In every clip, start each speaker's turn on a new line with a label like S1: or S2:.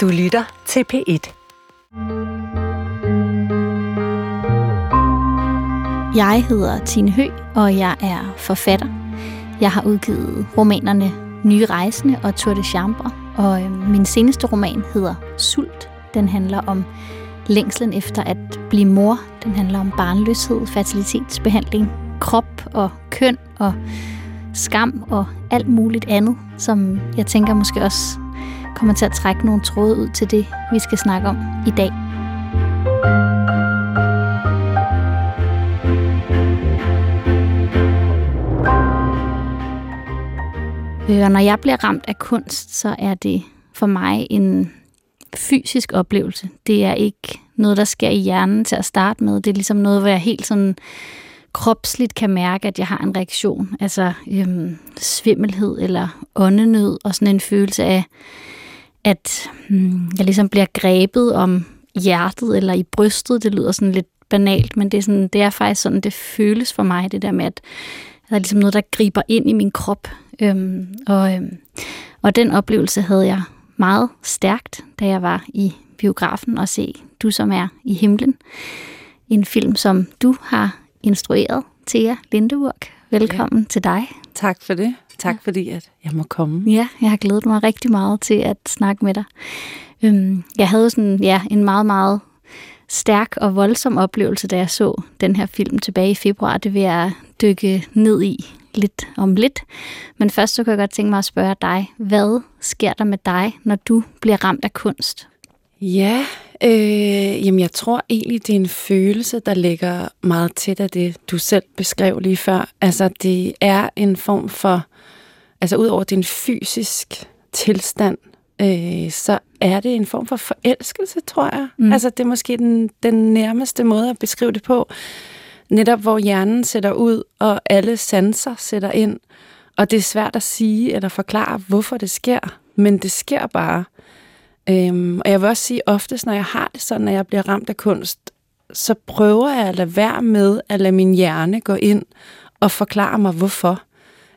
S1: Du lytter til P1.
S2: Jeg hedder Tine Hø, og jeg er forfatter. Jeg har udgivet romanerne Nye Rejsende og Tour de Chambre, og øhm, min seneste roman hedder Sult. Den handler om længslen efter at blive mor. Den handler om barnløshed, fertilitetsbehandling, krop og køn og skam og alt muligt andet, som jeg tænker måske også kommer til at trække nogle tråde ud til det, vi skal snakke om i dag. Øh, når jeg bliver ramt af kunst, så er det for mig en fysisk oplevelse. Det er ikke noget, der sker i hjernen til at starte med. Det er ligesom noget, hvor jeg helt sådan kropsligt kan mærke, at jeg har en reaktion. Altså øhm, svimmelhed eller åndenød og sådan en følelse af, at hmm, jeg ligesom bliver grebet om hjertet eller i brystet. Det lyder sådan lidt banalt, men det er, sådan, det er faktisk sådan, det føles for mig, det der med, at der er ligesom noget, der griber ind i min krop. Øhm, og, øhm, og den oplevelse havde jeg meget stærkt, da jeg var i biografen og se Du som er i himlen. En film, som du har instrueret, Thea Lindeburg. Velkommen ja. til dig.
S3: Tak for det. Tak ja. fordi, at jeg må komme.
S2: Ja, jeg har glædet mig rigtig meget til at snakke med dig. Øhm, jeg havde sådan, ja, en meget, meget stærk og voldsom oplevelse, da jeg så den her film tilbage i februar. Det vil jeg dykke ned i lidt om lidt. Men først så kan jeg godt tænke mig at spørge dig, hvad sker der med dig, når du bliver ramt af kunst?
S3: Ja, øh, jamen jeg tror egentlig, det er en følelse, der ligger meget tæt af det, du selv beskrev lige før. Altså det er en form for, altså udover er en fysisk tilstand, øh, så er det en form for forelskelse, tror jeg. Mm. Altså det er måske den, den nærmeste måde at beskrive det på. Netop hvor hjernen sætter ud, og alle sanser sætter ind. Og det er svært at sige eller forklare, hvorfor det sker, men det sker bare. Øhm, og jeg vil også sige, oftest når jeg har det sådan, når jeg bliver ramt af kunst, så prøver jeg at lade være med at lade min hjerne gå ind og forklare mig, hvorfor.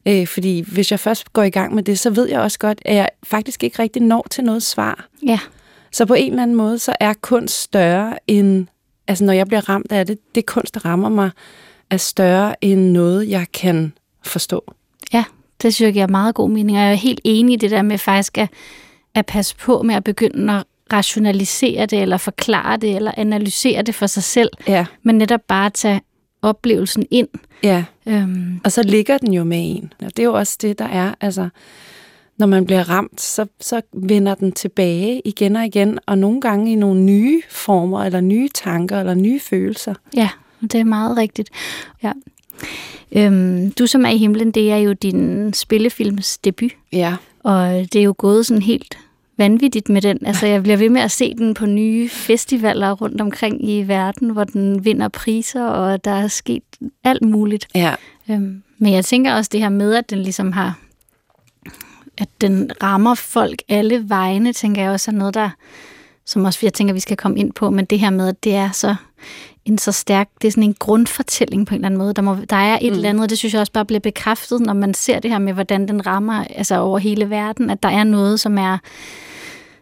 S3: Øh, fordi hvis jeg først går i gang med det, så ved jeg også godt, at jeg faktisk ikke rigtig når til noget svar.
S2: Ja.
S3: Så på en eller anden måde, så er kunst større end, altså når jeg bliver ramt af det, det kunst, der rammer mig, er større end noget, jeg kan forstå.
S2: Ja, det synes jeg giver meget god mening, og jeg er helt enig i det der med faktisk at, at passe på med at begynde at rationalisere det, eller forklare det, eller analysere det for sig selv,
S3: Ja.
S2: men netop bare tage oplevelsen ind.
S3: Ja,
S2: Øhm,
S3: og så ligger den jo med en. Og det er jo også det, der er. Altså, når man bliver ramt, så, så vender den tilbage igen og igen, og nogle gange i nogle nye former, eller nye tanker, eller nye følelser.
S2: Ja, det er meget rigtigt. Ja. Øhm, du som er i himlen, det er jo din spillefilms debut,
S3: Ja.
S2: Og det er jo gået sådan helt vanvittigt med den. Altså, jeg bliver ved med at se den på nye festivaler rundt omkring i verden, hvor den vinder priser, og der er sket alt muligt.
S3: Ja.
S2: Øhm, men jeg tænker også det her med, at den ligesom har, at den rammer folk alle vegne, tænker jeg også er noget, der, som også jeg tænker, vi skal komme ind på, men det her med, at det er så en så stærk, det er sådan en grundfortælling på en eller anden måde. Der, må, der er et mm. eller andet, det synes jeg også bare bliver bekræftet, når man ser det her med, hvordan den rammer altså over hele verden, at der er noget, som er,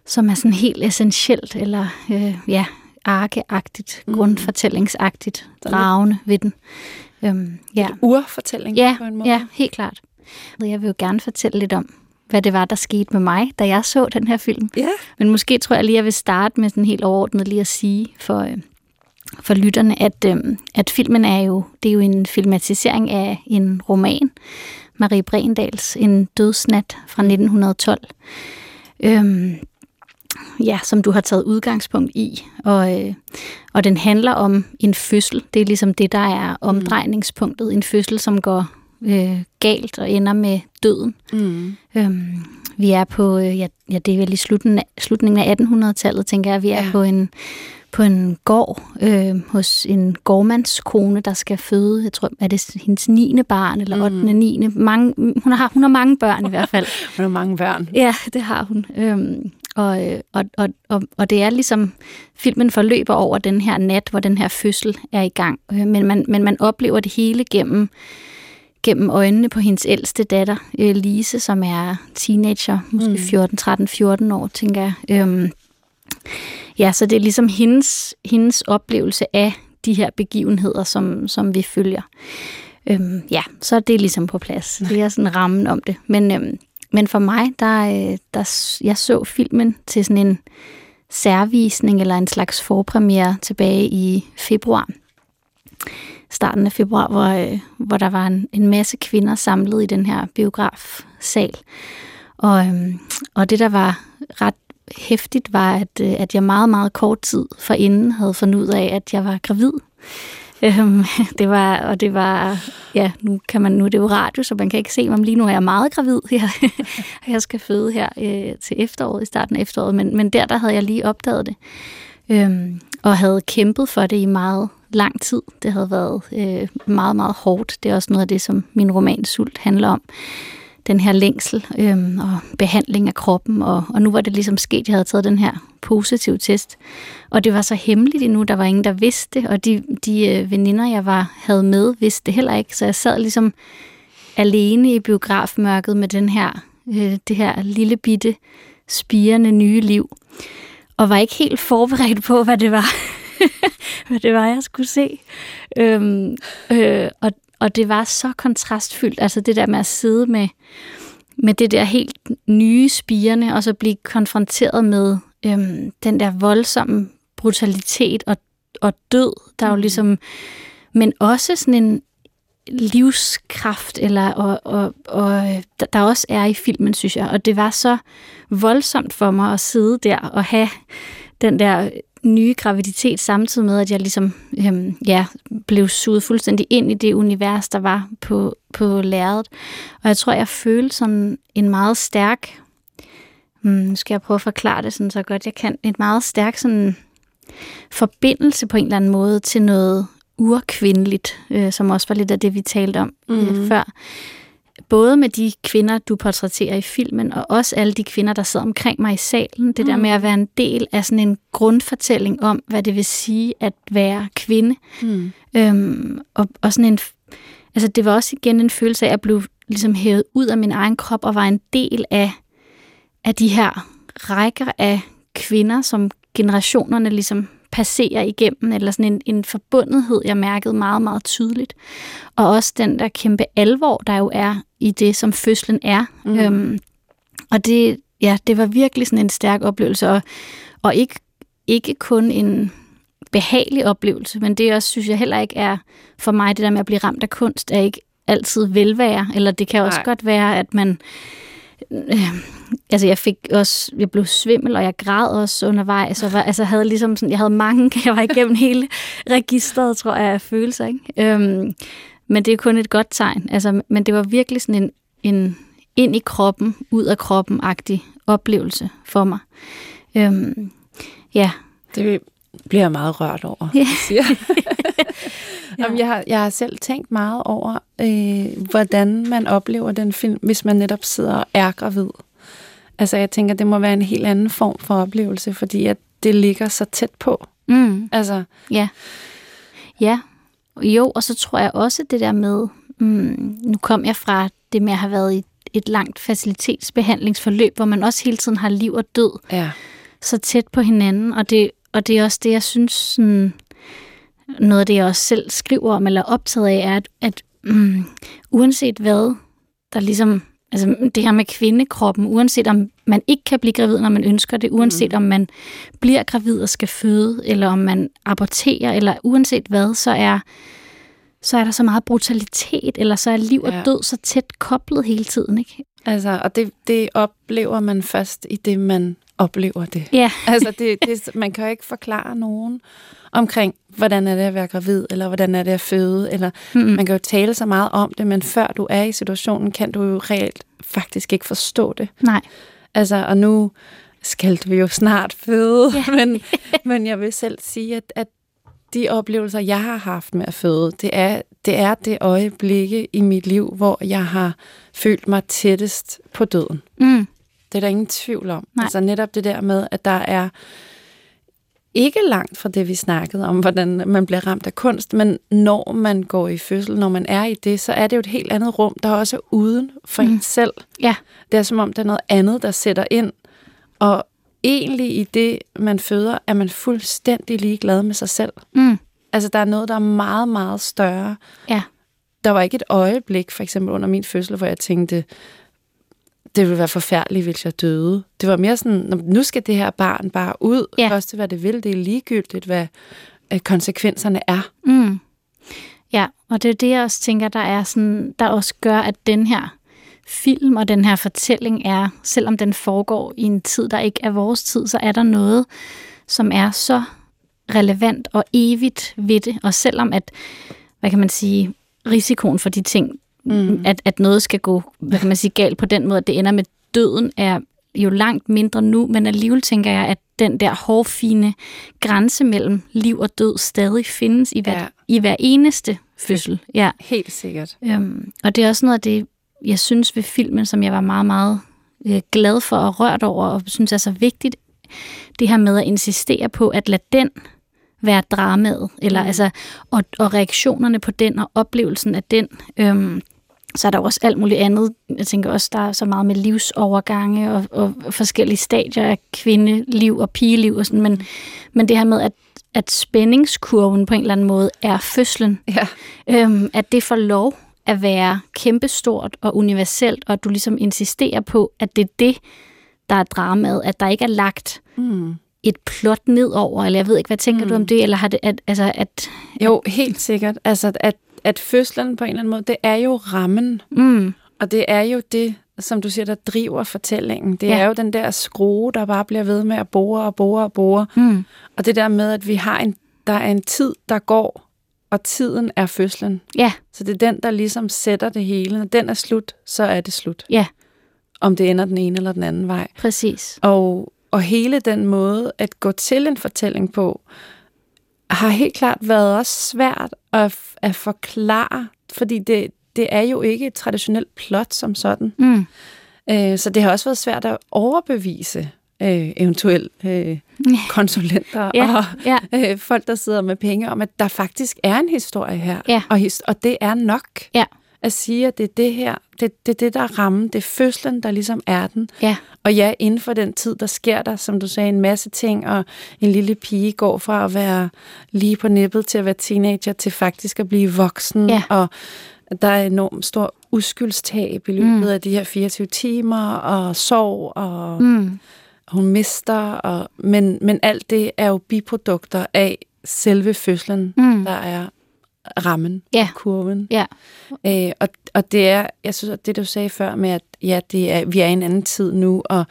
S2: som er sådan helt essentielt, eller øh, ja, arkeagtigt,
S3: Mm.
S2: grundfortællingsagtigt, dragende ved den. Øhm, ja.
S3: Urfortælling
S2: Ja,
S3: på en måde.
S2: ja, helt klart. Jeg vil jo gerne fortælle lidt om, hvad det var, der skete med mig, da jeg så den her film.
S3: Ja.
S2: Men måske tror jeg lige, jeg vil starte med sådan helt overordnet lige at sige for, øh, for lytterne, at, øh, at filmen er jo, det er jo en filmatisering af en roman, Marie Brendals En dødsnat fra 1912. Øhm, ja, som du har taget udgangspunkt i. Og, øh, og den handler om en fødsel. Det er ligesom det, der er omdrejningspunktet. En fødsel, som går øh, galt og ender med døden.
S3: Mm.
S2: Øhm, vi er på, øh, ja, ja, det er vel i slutningen af, slutningen af 1800-tallet, tænker jeg. Vi er
S3: ja.
S2: på en på en gård øh, hos en gårdmandskone, der skal føde, jeg tror, er det hendes 9. barn, eller 8. Mm. 9. Mange, hun, har, hun har mange børn i hvert fald.
S3: Hun har mange børn.
S2: Ja, det har hun. Øhm, og, øh, og, og, og, og det er ligesom, filmen forløber over den her nat, hvor den her fødsel er i gang. Øh, men, man, men man oplever det hele gennem, gennem øjnene på hendes ældste datter, øh, Lise, som er teenager, måske
S3: Mm.
S2: 14, 13, 14 år, tænker jeg. Øhm, Ja, så det er ligesom hendes, hendes oplevelse af de her begivenheder, som, som vi følger. Øhm, ja, så er det ligesom på plads. Det er sådan rammen om det. Men, øhm, men for mig, der, øh, der, jeg så filmen til sådan en særvisning eller en slags forpremiere tilbage i februar. Starten af februar, hvor, øh, hvor der var en, en masse kvinder samlet i den her biografsal. Og, øhm, og det, der var ret hæftigt, var, at, øh, at jeg meget, meget kort tid forinden havde fundet ud af, at jeg var gravid. Øhm, det var, og det var, ja, nu kan man, nu er det jo radio, så man kan ikke se mig, lige nu er jeg meget gravid. Jeg, jeg skal føde her øh, til efteråret, i starten af efteråret, men, men der, der havde jeg lige opdaget det. Øhm, og havde kæmpet for det i meget lang tid. Det havde været øh, meget, meget hårdt. Det er også noget af det, som min roman Sult handler om den her længsel øhm, og behandling af kroppen, og, og nu var det ligesom sket, jeg havde taget den her positive test. Og det var så hemmeligt endnu, der var ingen, der vidste, og de, de øh, veninder, jeg var havde med, vidste det heller ikke, så jeg sad ligesom alene i biografmørket med den her, øh, det her lille bitte, spirende nye liv, og var ikke helt forberedt på, hvad det var, hvad det var, jeg skulle se. Øhm, øh, og, og det var så kontrastfyldt, altså det der med at sidde med, med det der helt nye spirende, og så blive konfronteret med øhm, den der voldsomme brutalitet og, og død, der er jo mm. ligesom, men også sådan en livskraft, eller, og, og, og der også er i filmen, synes jeg. Og det var så voldsomt for mig at sidde der og have den der nye graviditet, samtidig med, at jeg ligesom øhm, ja, blev suget fuldstændig ind i det univers, der var på, på lærredet. Og jeg tror, jeg følte sådan en meget stærk, hmm, nu skal jeg prøve at forklare det sådan så godt jeg kan, et meget stærk sådan forbindelse på en eller anden måde til noget urkvindeligt, øh, som også var lidt af det, vi talte om mm-hmm. øh, mhm. før både med de kvinder, du portrætterer i filmen, og også alle de kvinder, der sidder omkring mig i salen. Det mm. der med at være en del af sådan en grundfortælling om, hvad det vil sige at være kvinde. Mm. Øhm, og, og sådan en... Altså, det var også igen en følelse af at blive ligesom hævet ud af min egen krop og var en del af, af de her rækker af kvinder, som generationerne ligesom passerer igennem, eller sådan en, en forbundethed, jeg mærkede meget, meget tydeligt. Og også den der kæmpe alvor, der jo er i det, som fødslen er. Mm. Øhm, og det, ja, det var virkelig sådan en stærk oplevelse, og, og ikke, ikke kun en behagelig oplevelse, men det også, synes jeg heller ikke er for mig, det der med at blive ramt af kunst, er ikke altid velvære, eller det kan også Nej. godt være, at man øh, altså jeg fik også, jeg blev svimmel, og jeg græd også undervejs, og var, altså havde ligesom sådan, jeg havde mange, jeg var igennem hele registret, tror jeg, af følelser, ikke? Øhm, men det er kun et godt tegn, altså, men det var virkelig sådan en, en ind i kroppen, ud af kroppen-agtig oplevelse for mig. Øhm, ja.
S3: Det bliver jeg meget rørt over, ja. siger. ja. Jamen, jeg, har, jeg har selv tænkt meget over, øh, hvordan man oplever den film, hvis man netop sidder og er gravid. Altså, jeg tænker, det må være en helt anden form for oplevelse, fordi at det ligger så tæt på.
S2: Mm. Altså. Ja. Ja. Jo, og så tror jeg også det der med, mm, nu kom jeg fra det med at have været i et langt facilitetsbehandlingsforløb, hvor man også hele tiden har liv og død
S3: ja.
S2: så tæt på hinanden, og det, og det er også det, jeg synes, sådan, noget af det, jeg også selv skriver om, eller optaget af, er, at, at mm, uanset hvad, der ligesom, altså det her med kvindekroppen, uanset om man ikke kan blive gravid, når man ønsker det, uanset mm. om man bliver gravid og skal føde, eller om man aborterer, eller uanset hvad, så er, så er der så meget brutalitet, eller så er liv og ja. død så tæt koblet hele tiden, ikke?
S3: Altså, og det, det oplever man først i det, man oplever det.
S2: Ja.
S3: altså, det, det, man kan jo ikke forklare nogen omkring, hvordan er det at være gravid, eller hvordan er det at føde, eller mm. man kan jo tale så meget om det, men før du er i situationen, kan du jo reelt faktisk ikke forstå det.
S2: Nej.
S3: Altså, og nu skal vi jo snart føde, ja. men, men jeg vil selv sige, at, at de oplevelser, jeg har haft med at føde, det er, det er det øjeblikke i mit liv, hvor jeg har følt mig tættest på døden.
S2: Mm.
S3: Det er der ingen tvivl om. Nej. Altså netop det der med, at der er ikke langt fra det, vi snakkede om, hvordan man bliver ramt af kunst, men når man går i fødsel, når man er i det, så er det jo et helt andet rum, der også er uden for mm. en selv.
S2: Ja.
S3: Det er som om, der er noget andet, der sætter ind, og egentlig i det, man føder, er man fuldstændig ligeglad med sig selv.
S2: Mm.
S3: Altså, der er noget, der er meget, meget større.
S2: Ja.
S3: Der var ikke et øjeblik, for eksempel under min fødsel, hvor jeg tænkte, det ville være forfærdeligt, hvis jeg døde. Det var mere sådan, "Nå, nu skal det her barn bare ud,
S2: Ja.
S3: ja. koste hvad det vil. Det er ligegyldigt, hvad øh, konsekvenserne er.
S2: Mm. Ja, og det er det, jeg også tænker, der er sådan, der også gør, at den her film og den her fortælling er, selvom den foregår i en tid, der ikke er vores tid, så er der noget, som er så relevant og evigt ved det. Og selvom at, hvad kan man sige, risikoen for de ting, mm. at, at noget skal gå, hvad kan man sige, galt på den måde, at det ender med døden, er jo langt mindre nu, men alligevel tænker jeg, at den der hårfine grænse mellem liv og død stadig findes i hver, ja. I hver eneste fødsel. Ja.
S3: Helt sikkert.
S2: Øhm, og det er også noget af det, jeg synes ved filmen, som jeg var meget, meget øh, glad for og rørt over, og synes er så vigtigt, det her med at insistere på at lade den være dramaet, eller mm. altså, og, og reaktionerne på den, og oplevelsen af den. Øhm, så er der jo også alt muligt andet. Jeg tænker også, der er så meget med livsovergange og, og forskellige stadier af kvindeliv og pigeliv og sådan, men, men det her med, at, at spændingskurven på en eller anden måde er fødslen,
S3: Ja.
S2: øhm, at det får lov at være kæmpestort og universelt, og at du ligesom insisterer på, at det er det, der er dramaet, at der ikke er lagt
S3: Mm.
S2: et plot nedover, eller jeg ved ikke, hvad tænker mm. du om det, eller har det, at, altså, at,
S3: Jo, helt sikkert. Altså, at, at fødslen på en eller anden måde, det er jo rammen.
S2: mm,
S3: Og det er jo det, som du siger, der driver fortællingen. Det
S2: Ja.
S3: er jo den der skrue, der bare bliver ved med at bore og bore og bore.
S2: mm,
S3: Og det der med, at vi har en, der er en tid, der går, og tiden er fødslen.
S2: ja,
S3: Så det er den, der ligesom sætter det hele. Når den er slut, så er det slut.
S2: ja,
S3: Om det ender den ene eller den anden vej.
S2: præcis.
S3: Og, og hele den måde at gå til en fortælling på, har helt klart været også svært at, at forklare, fordi det, det er jo ikke et traditionelt plot som sådan.
S2: Mm,
S3: Øh, så det har også været svært at overbevise øh, eventuelt øh, konsulenter
S2: Ja,
S3: og
S2: ja,
S3: øh, folk, der sidder med penge, om at der faktisk er en historie her.
S2: Ja.
S3: Og, his- og det er nok
S2: ja,
S3: at sige, at det er det her, det, det er det, der er rammen, det er fødslen, der ligesom er den.
S2: ja,
S3: Og ja, inden for den tid, der sker der, som du sagde, en masse ting, og en lille pige går fra at være lige på nippet til at være teenager, til faktisk at blive voksen.
S2: Ja.
S3: Og der er enormt stor uskyldstab i løbet mm. af de her 24 timer, og sorg, og
S2: mm,
S3: hun mister. Og, men, men alt det er jo biprodukter af selve fødslen,
S2: Mm.
S3: der er rammen,
S2: Ja.
S3: kurven.
S2: ja,
S3: Øh, og, og det er, jeg synes, at det du sagde før med, at ja, det er, vi er i en anden tid nu, og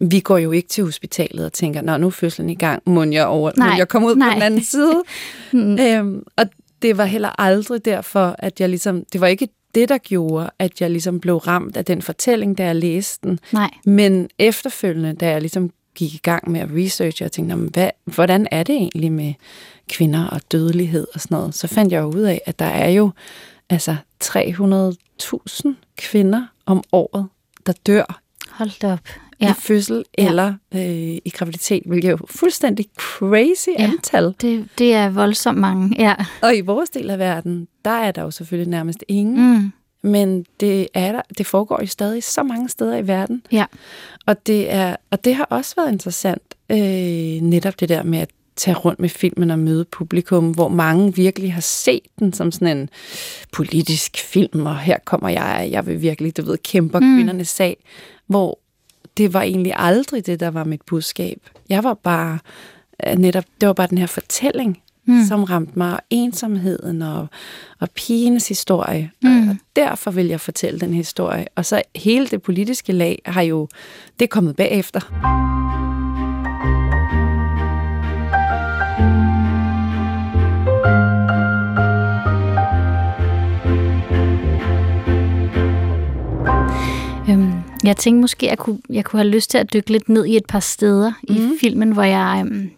S3: vi går jo ikke til hospitalet og tænker, nå, nu er fødslen i gang, må jeg, over, må
S2: Nej,
S3: jeg komme ud
S2: nej.
S3: på den anden side?
S2: mm,
S3: øhm, og det var heller aldrig derfor, at jeg ligesom, det var ikke det, der gjorde, at jeg ligesom blev ramt af den fortælling, da jeg læste den.
S2: nej,
S3: Men efterfølgende, da jeg ligesom gik i gang med at researche, og tænkte, "Nå, men hvad, hvordan er det egentlig med kvinder og dødelighed og sådan noget, så fandt jeg jo ud af, at der er jo altså 300.000 kvinder om året, der dør
S2: hold da op.
S3: Ja, i fødsel
S2: Ja.
S3: eller øh, i graviditet, hvilket er jo fuldstændig crazy
S2: Ja.
S3: antal.
S2: det, det er voldsomt mange, ja.
S3: Og i vores del af verden, der er der jo selvfølgelig nærmest ingen,
S2: Mm,
S3: men det, er der, det foregår jo stadig så mange steder i verden.
S2: ja,
S3: Og det, er, og det har også været interessant, øh, netop det der med at tage rundt med filmen og møde publikum, hvor mange virkelig har set den som sådan en politisk film, og her kommer jeg, jeg vil virkelig, du ved, kæmper
S2: Mm.
S3: mm. kvindernes sag, hvor det var egentlig aldrig det, der var mit budskab. Jeg var bare øh, netop, det var bare den her fortælling,
S2: Mm.
S3: som ramte mig, og ensomheden og, og pigens historie.
S2: Mm.
S3: Og derfor vil jeg fortælle den historie. Og så hele det politiske lag har jo, det er kommet bagefter.
S2: Øhm, jeg tænkte måske, at jeg kunne, jeg kunne have lyst til at dykke lidt ned i et par steder mm. i filmen, hvor jeg, øhm,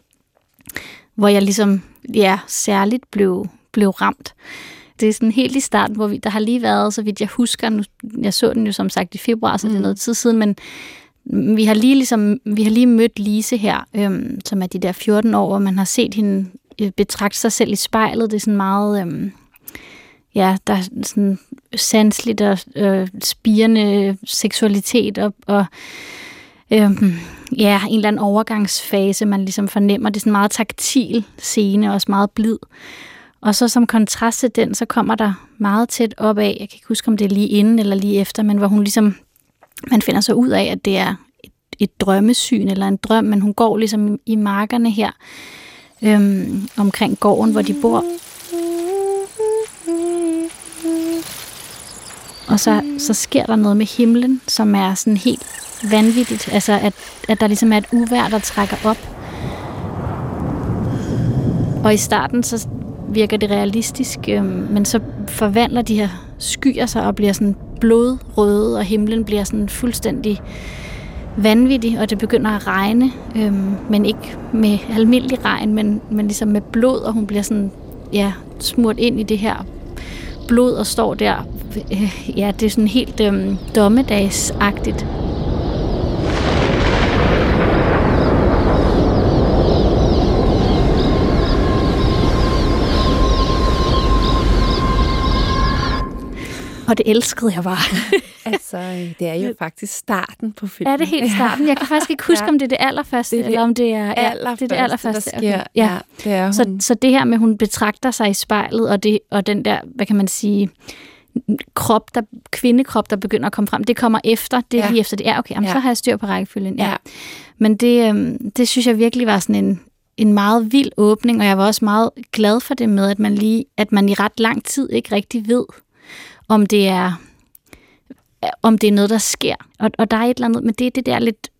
S2: hvor jeg ligesom ja, særligt blev, blev ramt. Det er sådan helt i starten, hvor vi, der har lige været, så vidt jeg husker, nu, jeg så den jo som sagt i februar, så mm. det er
S3: Mhm.
S2: noget tid siden, men vi har lige, ligesom, vi har lige mødt Lise her, øhm, som er de der 14 år, og man har set hende øh, betragte sig selv i spejlet. Det er sådan meget... Øhm, ja, der er sådan sansligt og øh, spirende seksualitet og, og øhm, ja, en eller anden overgangsfase, man ligesom fornemmer. Det er sådan en meget taktil scene, også meget blid. Og så som kontrast til den, så kommer der meget tæt op af, jeg kan ikke huske, om det er lige inden eller lige efter, men hvor hun ligesom, man finder så ud af, at det er et, et drømmesyn eller en drøm, men hun går ligesom i markerne her, øhm, omkring gården, hvor de bor. Og så, så sker der noget med himlen, som er sådan helt vanvittigt. Altså, at, at der ligesom er et uvær, der trækker op. Og i starten, så virker det realistisk, øh, men så forvandler de her skyer sig og bliver sådan blodrøde, og himlen bliver sådan fuldstændig vanvittig, og det begynder at regne, øh, men ikke med almindelig regn, men, men ligesom med blod, og hun bliver sådan, ja, smurt ind i det her blod og står der. Øh, ja, det er sådan helt øh, dommedagsagtigt. Og det elskede jeg bare.
S3: altså, det er jo faktisk starten på filmen.
S2: Er det helt starten? Jeg kan faktisk ikke huske, ja. om det er det allerførste, det er det eller om det er,
S3: allerførste,
S2: det, er det allerførste,
S3: der sker. Okay. Ja. ja, det er hun.
S2: Så, så det her med, at hun betragter sig i spejlet, og, det, og den der, hvad kan man sige, krop, der, kvindekrop, der begynder at komme frem, det kommer efter, det er ja. lige efter det. Ja, okay, jamen, ja. så har jeg styr på rækkefølgen. Ja. ja. Men det, øhm, det synes jeg virkelig var sådan en, en meget vild åbning, og jeg var også meget glad for det med, at man lige, at man i ret lang tid ikke rigtig ved, om det er om det er noget, der sker. Og, og der er et eller andet, men det er det der lidt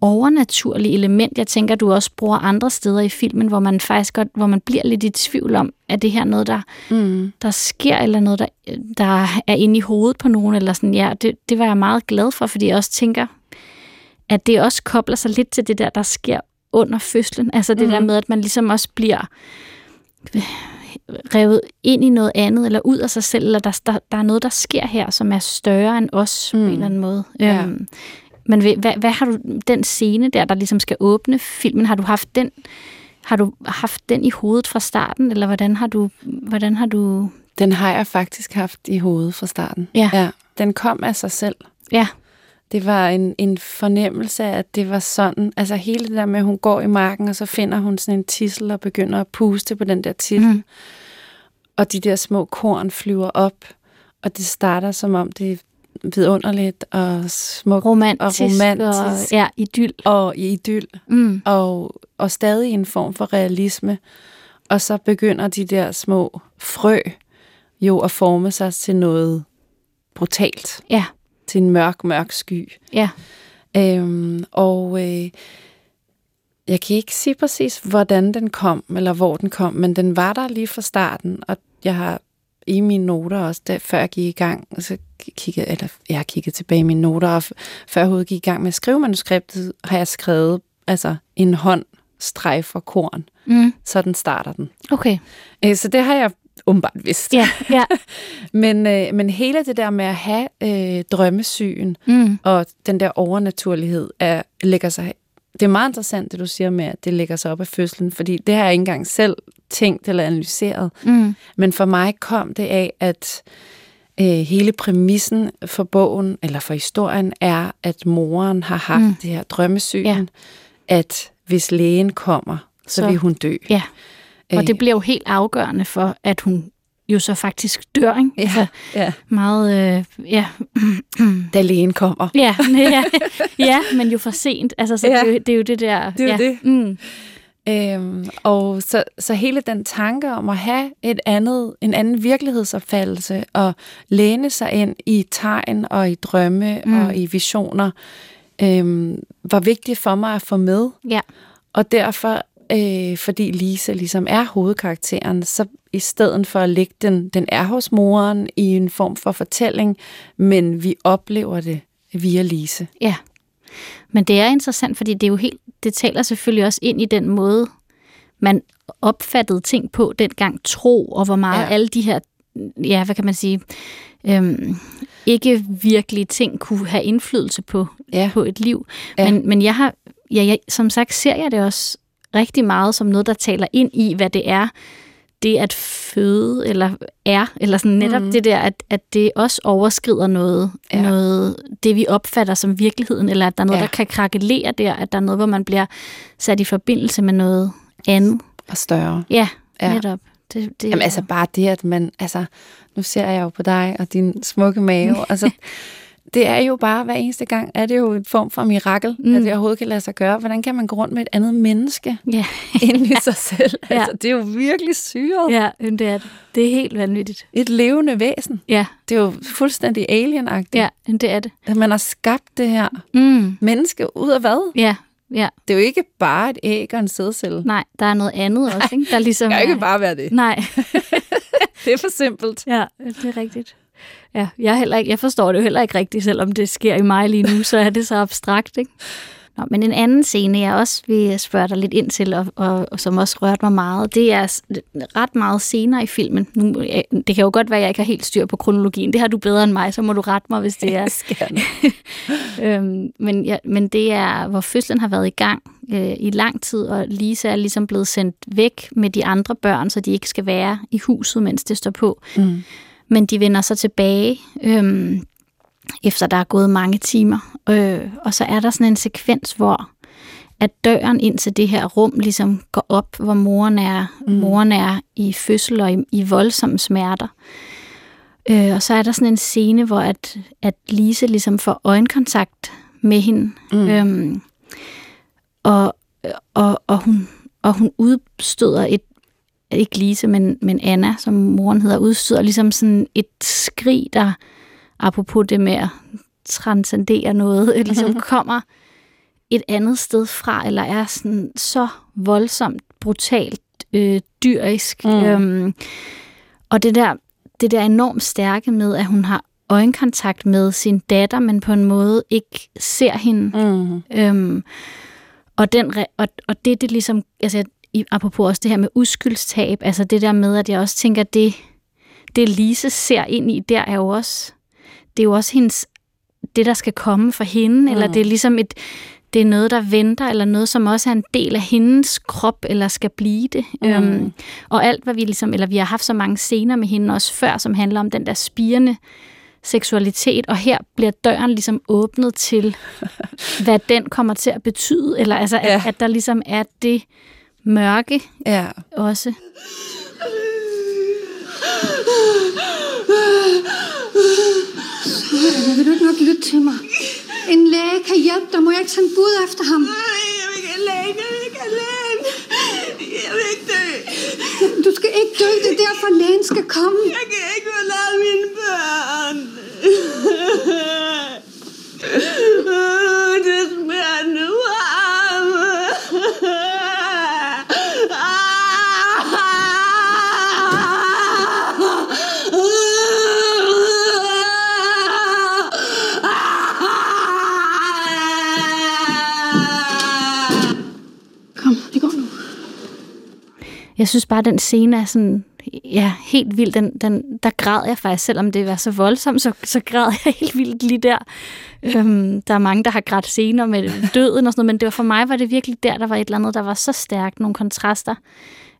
S2: overnaturlige element, jeg tænker, du også bruger andre steder i filmen, hvor man faktisk godt, hvor man bliver lidt i tvivl om, er det her noget, der, mm. der sker, eller noget, der, der er inde i hovedet på nogen, eller sådan, ja, det, det var jeg meget glad for, fordi jeg også tænker, at det også kobler sig lidt til det der, der sker under fødslen. Altså det mm. der med, at man ligesom også bliver revet ind i noget andet, eller ud af sig selv, eller der, der, der er noget, der sker her, som er større end os mm. på en eller anden måde. Ja. Øhm, men hvad, hvad har du, den scene der, der ligesom skal åbne filmen, har du haft den, har du haft den i hovedet fra starten, eller hvordan har du, hvordan har du...
S3: Den har jeg faktisk haft i hovedet fra starten.
S2: Ja. ja.
S3: Den kom af sig selv.
S2: Ja.
S3: Det var en, en fornemmelse af, at det var sådan. Altså hele det der med, at hun går i marken, og så finder hun sådan en tissel og begynder at puste på den der tissel. Mm. Og de der små korn flyver op, og det starter som om det er vidunderligt og smukt
S2: romantisk
S3: og romantisk.
S2: Og, ja, idyll.
S3: Og idyll. Mm. Og, og stadig en form for realisme. Og så begynder de der små frø jo at forme sig til noget brutalt.
S2: Ja
S3: til en mørk, mørk sky.
S2: Ja.
S3: Øhm, og øh, jeg kan ikke sige præcis, hvordan den kom, eller hvor den kom, men den var der lige fra starten, og jeg har i mine noter også, da, før jeg gik i gang, så kiggede, eller jeg har kigget tilbage i mine noter, og før jeg gik i gang med at skrive manuskriptet, har jeg skrevet altså en hånd strejfer korn. Mm. Sådan starter den.
S2: Okay.
S3: Øh, så det har jeg åbenbart vidst.
S2: Ja, ja.
S3: men, øh, men hele det der med at have øh, drømmesyn mm. og den der overnaturlighed er, lægger sig... Det er meget interessant, det du siger med, at det lægger sig op af fødslen, fordi det har jeg ikke engang selv tænkt eller analyseret. Mm. Men for mig kom det af, at øh, hele præmissen for bogen, eller for historien, er, at moren har haft mm. det her drømmesyn, ja. at hvis lægen kommer, så, så vil hun dø.
S2: Ja. Og det øh. bliver jo helt afgørende for, at hun jo så faktisk dør, ikke?
S3: Ja, altså,
S2: ja. Meget, øh, ja.
S3: da lægen kommer.
S2: Ja, ja, ja, men jo for sent. Altså, så ja. det, er jo, det er jo det der...
S3: Det er
S2: ja.
S3: det. Mm. Øhm, og så, så hele den tanke om at have et andet, en anden virkelighedsopfattelse og læne sig ind i tegn og i drømme mm. og i visioner, øhm, var vigtigt for mig at få med.
S2: Ja.
S3: Og derfor øh, fordi Lise ligesom er hovedkarakteren, så i stedet for at lægge den, den er hos moren i en form for fortælling, men vi oplever det via Lise.
S2: Ja, men det er interessant, fordi det er jo helt, det taler selvfølgelig også ind i den måde, man opfattede ting på dengang, tro, og hvor meget ja. alle de her, ja, hvad kan man sige, øhm, ikke virkelige ting kunne have indflydelse på, ja. på et liv. Ja. Men, men jeg har, ja, jeg, som sagt ser jeg det også rigtig meget som noget, der taler ind i, hvad det er, det at føde, eller er, eller sådan netop mm. det der, at, at det også overskrider noget, ja. noget, det vi opfatter som virkeligheden, eller at der er noget, ja. der kan krakelere der, at der er noget, hvor man bliver sat i forbindelse med noget andet.
S3: Og større.
S2: Ja, ja. netop. Det,
S3: det, Jamen altså bare det, at man, altså, nu ser jeg jo på dig og din smukke mave, altså, det er jo bare, hver eneste gang, er det jo en form for mirakel, mm. at det overhovedet kan lade sig gøre. Hvordan kan man gå rundt med et andet menneske
S2: ja.
S3: ind i sig selv? ja. Altså, det er jo virkelig syret.
S2: Ja, det er det. Det er helt vanvittigt.
S3: Et levende væsen.
S2: Ja.
S3: Det er jo fuldstændig alienagtigt.
S2: Ja, det er det.
S3: At man har skabt det her
S2: mm.
S3: menneske ud af hvad?
S2: Ja, Ja.
S3: Det er jo ikke bare et æg og en sædcelle.
S2: Nej, der er noget andet også, ikke? Der
S3: ligesom det kan jo ikke bare være det.
S2: Nej.
S3: det er for simpelt.
S2: Ja, det er rigtigt. Ja, jeg, heller ikke, jeg forstår det jo heller ikke rigtigt, selvom det sker i mig lige nu, så er det så abstrakt, ikke? Nå, men en anden scene, jeg også vil spørge dig lidt ind til, og, og, og som også rørte mig meget, det er ret meget senere i filmen. Nu, det kan jo godt være, at jeg ikke har helt styr på kronologien. Det har du bedre end mig, så må du rette mig, hvis det er. øhm, men, ja, men det er, hvor fødslen har været i gang øh, i lang tid, og Lisa er ligesom blevet sendt væk med de andre børn, så de ikke skal være i huset, mens det står på. Mm. Men de vender så tilbage, øhm, efter der er gået mange timer. Øh, og så er der sådan en sekvens, hvor at døren ind til det her rum ligesom går op, hvor moren er, mm. moren er i fødsel og i, i voldsomme smerter. Øh, og så er der sådan en scene, hvor at, at Lise ligesom får øjenkontakt med hende. Mm. Øhm, og, og, og, hun, og hun udstøder et, ikke Lise, men, men Anna, som moren hedder, udstøder ligesom sådan et skrig, der, apropos det med at transcendere noget, ligesom kommer et andet sted fra, eller er sådan så voldsomt, brutalt, øh, dyrisk. Mm. Øhm, og det der, det der enormt stærke med, at hun har øjenkontakt med sin datter, men på en måde ikke ser hende. Mm. Øhm, og, den, og, og det, det ligesom, altså apropos også det her med uskyldstab, altså det der med, at jeg også tænker, at det, det Lise ser ind i, der er jo også, det er jo også hendes, det der skal komme for hende, mm. eller det er ligesom et, det er noget, der venter, eller noget, som også er en del af hendes krop, eller skal blive det. Mm. Øhm, og alt, hvad vi ligesom, eller vi har haft så mange scener med hende også før, som handler om den der spirende seksualitet, og her bliver døren ligesom åbnet til, hvad den kommer til at betyde, eller altså, ja. at, at der ligesom er det mørke
S3: ja.
S2: også.
S1: Vil du ikke nok lytte til mig? En læge kan hjælpe dig. Må jeg ikke sende bud efter ham?
S4: Nej, jeg vil ikke alene. Jeg vil ikke alene. Jeg vil ikke dø.
S1: Du skal ikke dø. Det er derfor, lægen skal komme.
S4: Jeg kan ikke forlade mine
S2: Jeg synes bare, at den scene er sådan, ja, helt vild. Den, den, der græd jeg faktisk, selvom det var så voldsomt, så, så græd jeg helt vildt lige der. Øhm, der er mange, der har grædt scener med døden og sådan noget, men det var for mig var det virkelig der, der var et eller andet, der var så stærkt, nogle kontraster.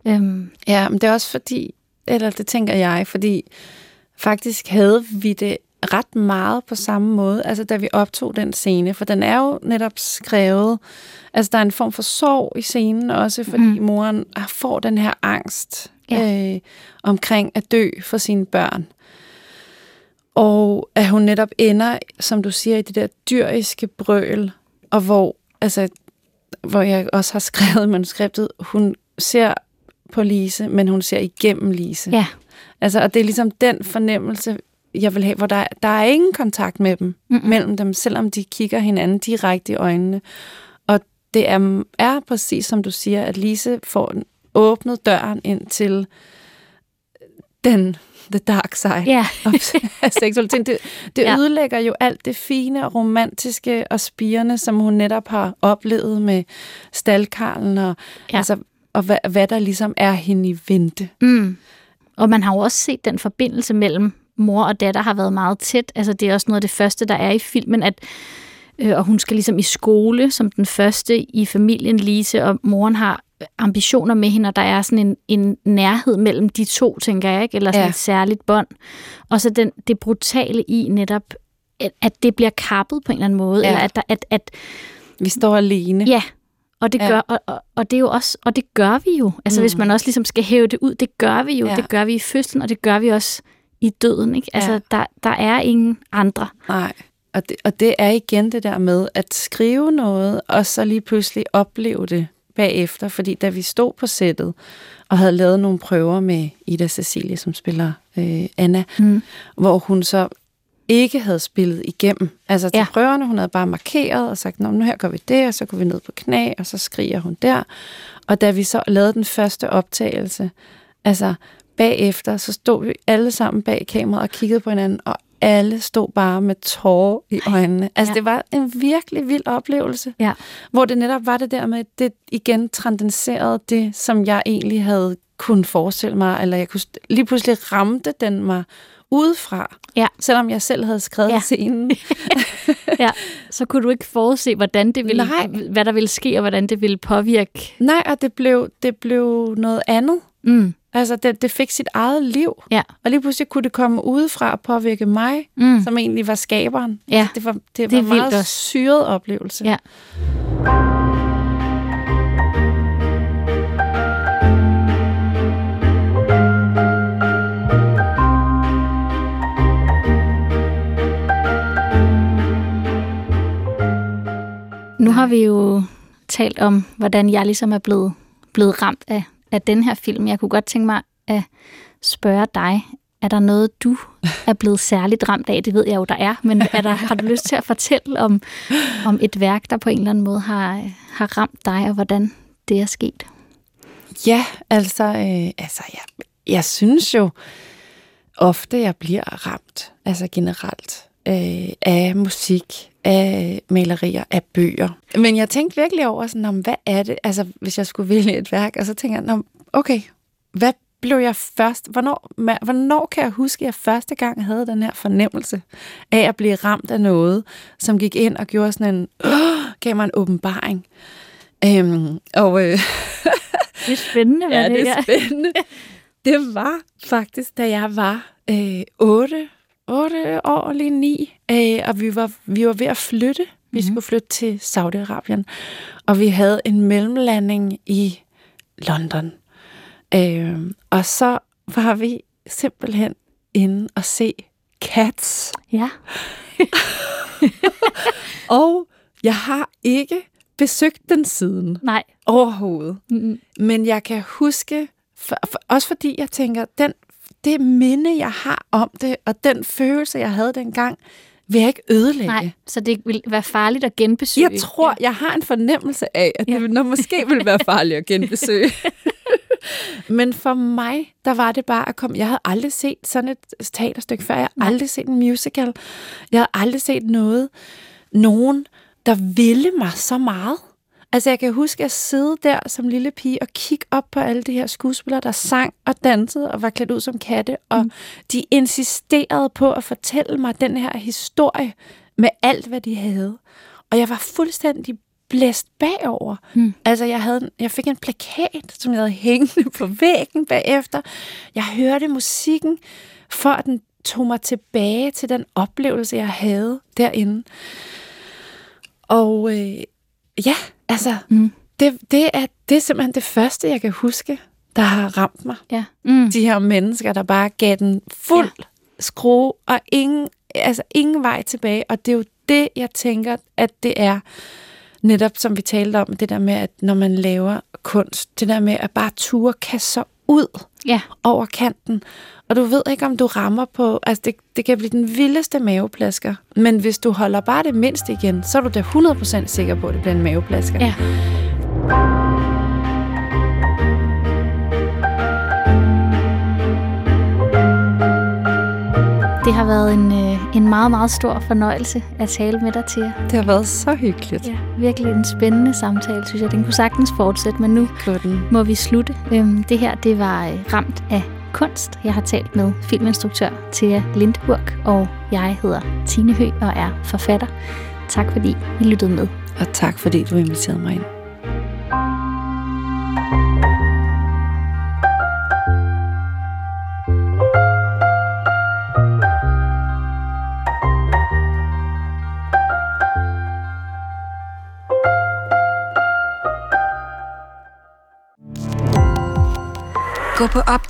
S3: Øhm. Ja, men det er også fordi, eller det tænker jeg, fordi faktisk havde vi det ret meget på samme måde, altså da vi optog den scene, for den er jo netop skrevet, altså der er en form for sorg i scenen også, fordi mm. moren får den her angst ja. øh, omkring at dø for sine børn. Og at hun netop ender, som du siger, i det der dyriske brøl, og hvor, altså, hvor jeg også har skrevet i manuskriptet, hun ser på Lise, men hun ser igennem Lise.
S2: Ja.
S3: Altså, og det er ligesom den fornemmelse, jeg vil have, hvor der, der er ingen kontakt med dem, mm-hmm. mellem dem, selvom de kigger hinanden direkte i øjnene. Og det er, er præcis som du siger, at Lise får åbnet døren ind til den the dark side
S2: yeah.
S3: af seksualiteten. Det, det ja. ødelægger jo alt det fine og romantiske og spirende, som hun netop har oplevet med stalkarlen, og, ja. altså, og hvad, hvad der ligesom er hende i vente.
S2: Mm. Og man har jo også set den forbindelse mellem mor og datter har været meget tæt. Altså, det er også noget af det første, der er i filmen, at øh, og hun skal ligesom i skole som den første i familien Lise, og moren har ambitioner med hende, og der er sådan en, en nærhed mellem de to, tænker jeg, ikke? eller sådan
S3: Ja.
S2: ja. et særligt bånd. Og så den, det brutale i netop, at, at det bliver kappet på en eller anden måde,
S3: Ja.
S2: eller at, der, at, at
S3: Vi står alene.
S2: ja, og det
S3: Ja.
S2: gør, og, og, og det er jo også, og det gør vi jo. Altså
S3: Mm.
S2: hvis man også ligesom skal hæve det ud, det gør vi jo.
S3: Ja.
S2: Ja. Det gør vi i fødslen, og det gør vi også i døden. Ikke? Altså
S3: Ja.
S2: der, der er ingen andre.
S3: Nej. Og det, og det er igen det der med at skrive noget, og så lige pludselig opleve det bagefter. Fordi da vi stod på sættet og havde lavet nogle prøver med Ida Cecilie, som spiller øh, Anna,
S2: Mm.
S3: hvor hun så ikke havde spillet igennem. Altså til ja. Prøverne, hun havde bare markeret og sagt, Nå, nu her går vi det, og så går vi ned på knæ, og så skriger hun der. Og da vi så lavede den første optagelse, altså bagefter, så stod vi alle sammen bag kameraet og kiggede på hinanden, og alle stod bare med tårer i øjnene. Altså ja. Det var en virkelig vild oplevelse,
S2: Ja.
S3: hvor det netop var det der med, det igen transcenderede det, som jeg egentlig havde kunne forestille mig, eller jeg kunne lige pludselig ramte den mig udefra,
S2: Ja.
S3: selvom jeg selv havde skrevet. Ja. scenen.
S2: ja, så kunne du ikke forudse, hvordan det ville,
S3: Nej.
S2: hvad der ville ske, og hvordan det ville påvirke.
S3: Nej, og det blev, det blev noget andet.
S2: Mm.
S3: Altså, det, det fik sit eget liv.
S2: Ja.
S3: Og lige pludselig kunne det komme udefra og påvirke mig,
S2: Mm.
S3: som egentlig var skaberen.
S2: Ja,
S3: Det var, det
S2: Det
S3: var en meget
S2: også.
S3: syret oplevelse.
S2: Ja. Nu har vi jo talt om, hvordan jeg ligesom er blevet, blevet ramt af, af den her film. Jeg kunne godt tænke mig at spørge dig, er der noget, du er blevet særligt ramt af? Det ved jeg jo, der er, men er der, har du lyst til at fortælle om, om et værk, der på en eller anden måde har, har ramt dig, og hvordan det er sket?
S3: Ja, altså, øh, altså jeg, jeg synes jo ofte, jeg bliver ramt, altså generelt, øh, af musik, af malerier, af bøger. Men jeg tænkte virkelig over, sådan, om, hvad er det, altså hvis jeg skulle vælge et værk, og så tænker jeg, "Nå, okay, hvad blev jeg først, hvornår, hvornår kan jeg huske, at jeg første gang havde den her fornemmelse af at blive ramt af noget, som gik ind og gjorde sådan en, øh, gav mig en åbenbaring. Øhm, og øh,
S2: Det er spændende, hvad
S3: Ja, det
S2: er.
S3: er spændende. Det var faktisk, da jeg var øh, 8, 8 år, lige 9, øh, og vi var, vi var ved at flytte. Vi
S2: Mhm.
S3: skulle flytte til Saudi-Arabien, og vi havde en mellemlanding i London. Øh, og så var vi simpelthen inde og se Cats.
S2: Ja.
S3: Og jeg har ikke besøgt den siden
S2: Nej.
S3: overhovedet.
S2: Mm.
S3: Men jeg kan huske, for, for, også fordi jeg tænker, den, det minde, jeg har om det, og den følelse, jeg havde dengang, vil jeg ikke ødelægge.
S2: Nej, så det vil være farligt at genbesøge.
S3: Jeg tror, jeg har en fornemmelse af, at det
S2: Ja.
S3: nok måske vil være farligt at genbesøge. Men for mig, der var det bare at komme... Jeg havde aldrig set sådan et teaterstykke før. Jeg havde
S2: Nej.
S3: aldrig set en musical. Jeg havde aldrig set noget, nogen, der ville mig så meget. Altså, jeg kan huske at sidde der som lille pige og kigge op på alle de her skuespillere, der sang og dansede og var klædt ud som katte, og
S2: Mm.
S3: de insisterede på at fortælle mig den her historie med alt, hvad de havde. Og jeg var fuldstændig blæst bagover.
S2: Mm.
S3: Altså, jeg, havde, jeg fik en plakat, som jeg havde hængende på væggen bagefter. Jeg hørte musikken, for at den tog mig tilbage til den oplevelse, jeg havde derinde. Og øh, ja, altså,
S2: Mm.
S3: det, det, er, det er simpelthen det første, jeg kan huske, der har ramt mig.
S2: Ja. Mm.
S3: De her mennesker, der bare gav den fuld ja. skrue, og ingen, altså ingen vej tilbage. Og det er jo det, jeg tænker, at det er netop, som vi talte om, det der med, at når man laver kunst, det der med at bare ture kaste sig ud
S2: Ja.
S3: over kanten. Og du ved ikke, om du rammer på... Altså, det, det kan blive den vildeste maveplasker. Men hvis du holder bare det mindste igen, så er du da 100% sikker på, at det bliver en maveplasker.
S2: Ja. Det har været en, øh, en meget, meget stor fornøjelse at tale med dig til.
S3: Det har været så hyggeligt.
S2: Ja, virkelig en spændende samtale, synes jeg. Den kunne sagtens fortsætte, men nu
S3: den.
S2: må vi slutte. Øhm, det her, det var øh, Ramt af kunst. Jeg har talt med filminstruktør Thea Lindburg, og jeg hedder Tine Hø og er forfatter. Tak fordi I lyttede med.
S3: Og tak, fordi du inviterede mig ind.